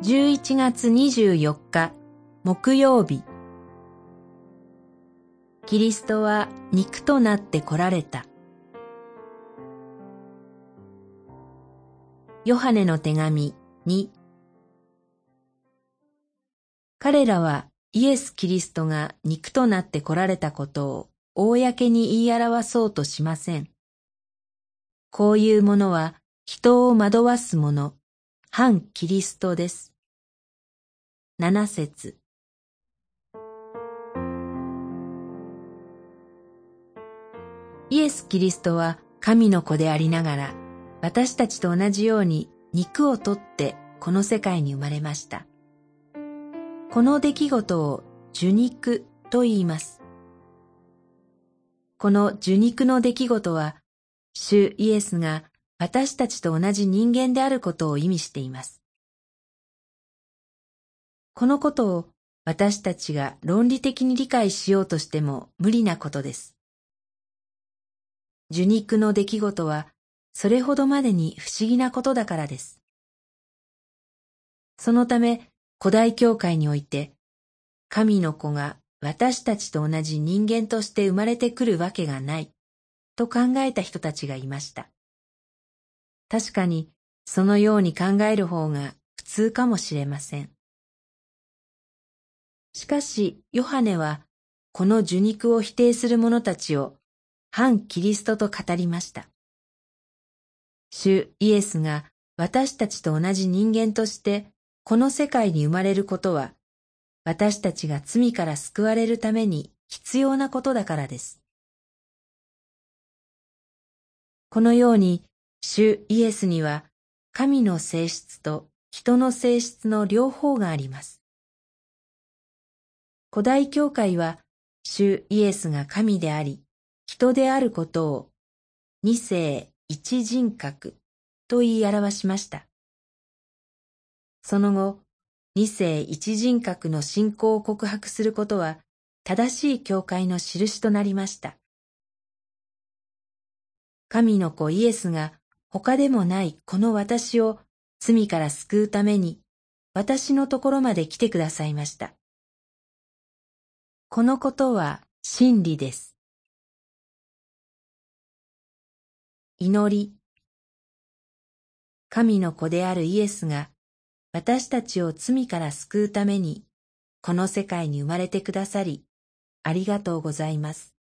11月24日木曜日。キリストは肉となって来られた。ヨハネの手紙2彼らはイエス・キリストが肉となって来られたことを公に言い表そうとしません。こういうものは人を惑わすもの、反キリストです。七節イエス・キリストは神の子でありながら、私たちと同じように肉をとってこの世界に生まれました。この出来事を受肉と言います。この受肉の出来事は、主イエスが私たちと同じ人間であることを意味しています。このことを私たちが論理的に理解しようとしても無理なことです。受肉の出来事はそれほどまでに不思議なことだからです。そのため古代教会において神の子が私たちと同じ人間として生まれてくるわけがないと考えた人たちがいました。確かにそのように考える方が普通かもしれません。しかし、ヨハネは、この受肉を否定する者たちを、反キリストと語りました。主イエスが私たちと同じ人間として、この世界に生まれることは、私たちが罪から救われるために必要なことだからです。このように、主イエスには神の性質と人の性質の両方があります。古代教会は主イエスが神であり、人であることを二世一人格と言い表しました。その後、二世一人格の信仰を告白することは正しい教会の印となりました。神の子イエスが他でもないこの私を罪から救うために私のところまで来てくださいました。このことは真理です。祈り神の子であるイエスが私たちを罪から救うためにこの世界に生まれてくださりありがとうございます。